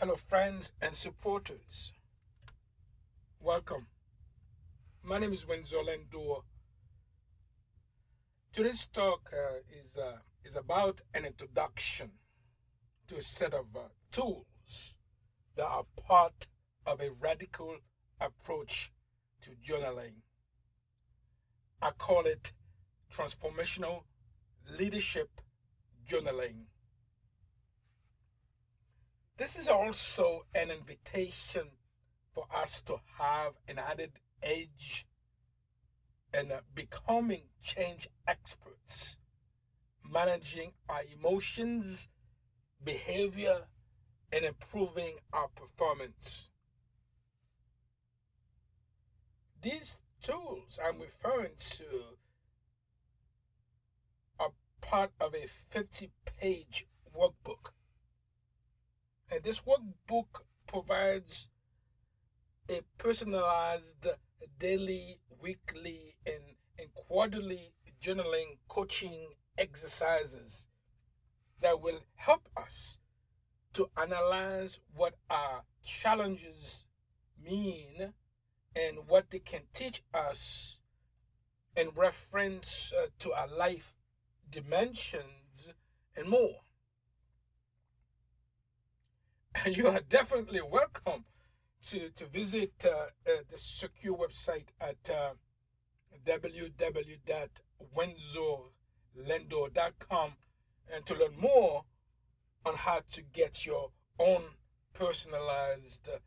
Hello, friends and supporters. Welcome. My name is Windsor Lindor. Today's talk uh, is, uh, is about an introduction to a set of uh, tools that are part of a radical approach to journaling. I call it transformational leadership journaling. This is also an invitation for us to have an added edge in uh, becoming change experts, managing our emotions, behavior, and improving our performance. These tools I'm referring to are part of a 50 page workbook and this workbook provides a personalized daily, weekly, and, and quarterly journaling coaching exercises that will help us to analyze what our challenges mean and what they can teach us in reference uh, to our life dimensions and more. you are definitely welcome to, to visit uh, uh, the secure website at uh, www.wenzolendo.com and to learn more on how to get your own personalized uh,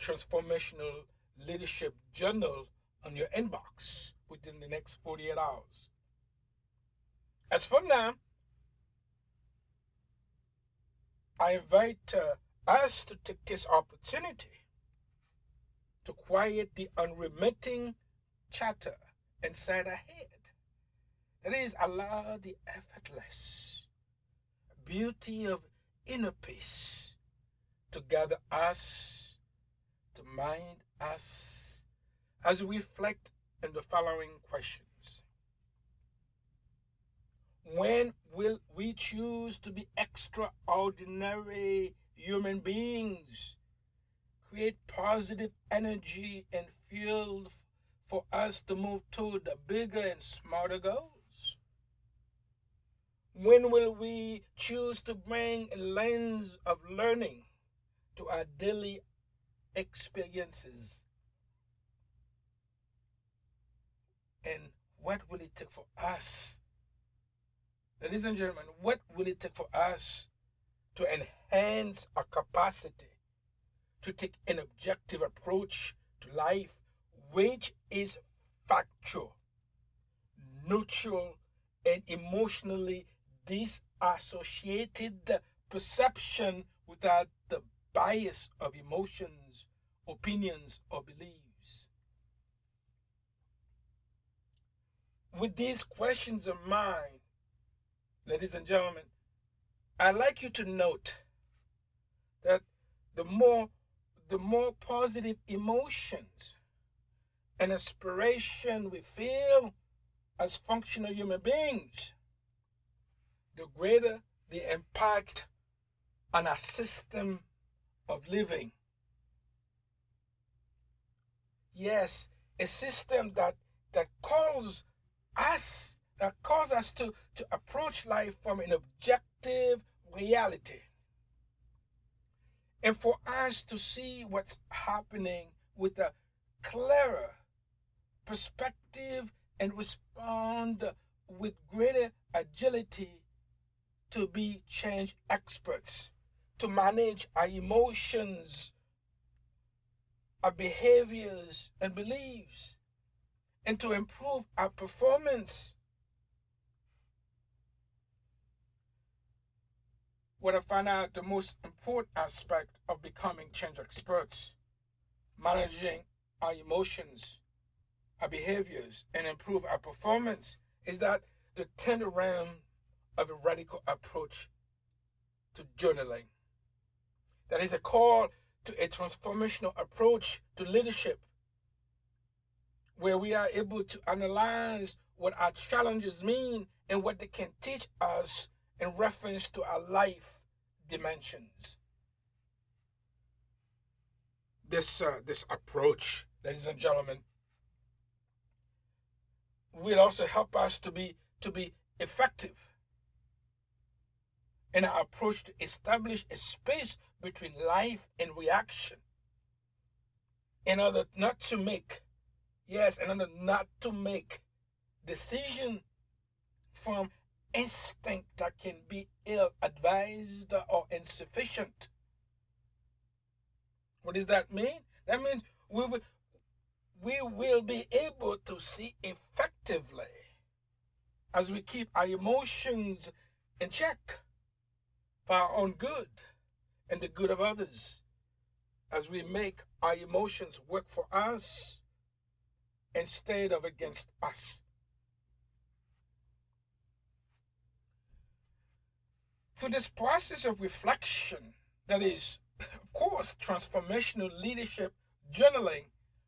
transformational leadership journal on your inbox within the next 48 hours. As for now, I invite uh, us to take this opportunity to quiet the unremitting chatter inside our head. That is, allow the effortless beauty of inner peace to gather us, to mind us, as we reflect on the following questions. When will we choose to be extraordinary human beings. Create positive energy and fuel for us to move toward the bigger and smarter goals. When will we choose to bring a lens of learning to our daily experiences? And what will it take for us? Ladies and gentlemen, what will it take for us to enhance our capacity to take an objective approach to life, which is factual, neutral, and emotionally disassociated perception without the bias of emotions, opinions, or beliefs. With these questions in mind, ladies and gentlemen, I'd like you to note that the more the more positive emotions and inspiration we feel as functional human beings, the greater the impact on our system of living. Yes, a system that that calls us that calls us to, to approach life from an objective objective reality. And for us to see what's happening with a clearer perspective and respond with greater agility to be change experts, to manage our emotions, our behaviors, and beliefs, and to improve our performance what I find out the most important aspect of becoming change experts, managing our emotions, our behaviors, and improve our performance is that the turnaround of a radical approach to journaling. That is a call to a transformational approach to leadership where we are able to analyze what our challenges mean and what they can teach us in reference to our life dimensions. this uh, this approach, ladies and gentlemen, will also help us to be to be effective in our approach to establish a space between life and reaction in order not to make yes in order not to make decision from instinct that can be ill advised or insufficient what does that mean that means we will we will be able to see effectively as we keep our emotions in check for our own good and the good of others, as we make our emotions work for us instead of against us. Through this process of reflection, that is, of course, transformational leadership journaling,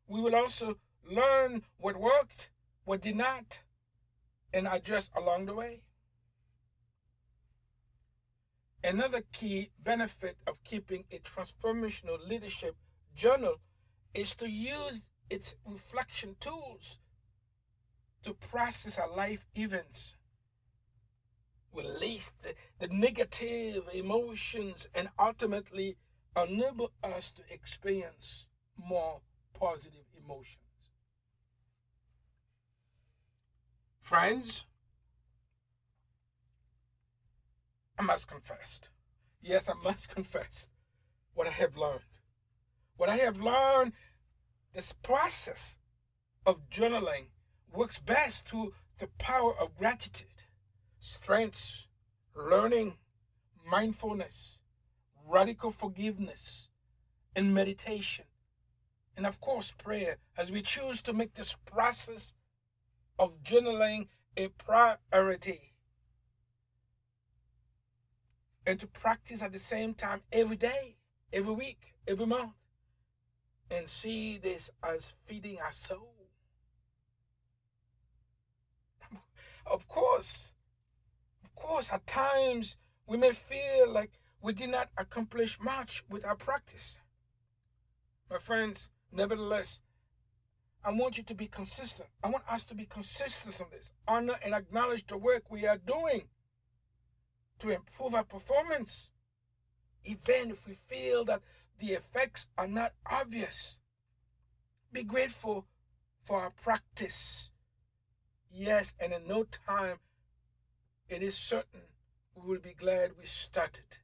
we will also learn what worked, what did not, and adjust along the way. Another key benefit of keeping a transformational leadership journal is to use its reflection tools to process our life events, release the, the negative emotions, and ultimately enable us to experience more positive emotions. Friends, I must confess. Yes, I must confess what I have learned. What I have learned, this process of journaling works best through the power of gratitude, strengths, learning, mindfulness, radical forgiveness, and meditation. And of course prayer as we choose to make this process of journaling a priority. And to practice at the same time every day, every week, every month, and see this as feeding our soul. Of course, course, at times we may feel like we did not accomplish much with our practice. My friends, Nevertheless, I want you to be consistent. I want us to be consistent on this. Honor and acknowledge the work we are doing to improve our performance. Even if we feel that the effects are not obvious, be grateful for our practice. Yes, and in no time, it is certain we will be glad we started.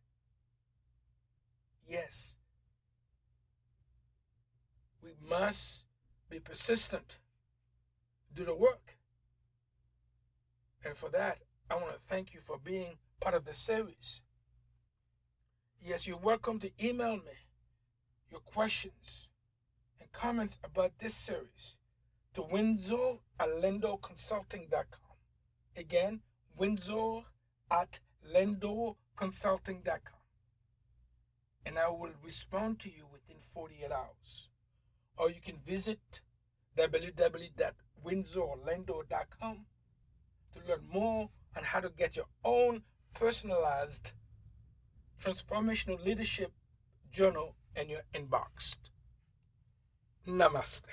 Yes, we must be persistent, do the work. And for that, I want to thank you for being part of the series. Yes, you're welcome to email me your questions and comments about this series to Windsor at LendoConsulting.com. Again, Windsor at LendoConsulting.com. And I will respond to you within 48 hours or you can visit www.windsorlendo.com to learn more on how to get your own personalized transformational leadership journal in your inbox. Namaste.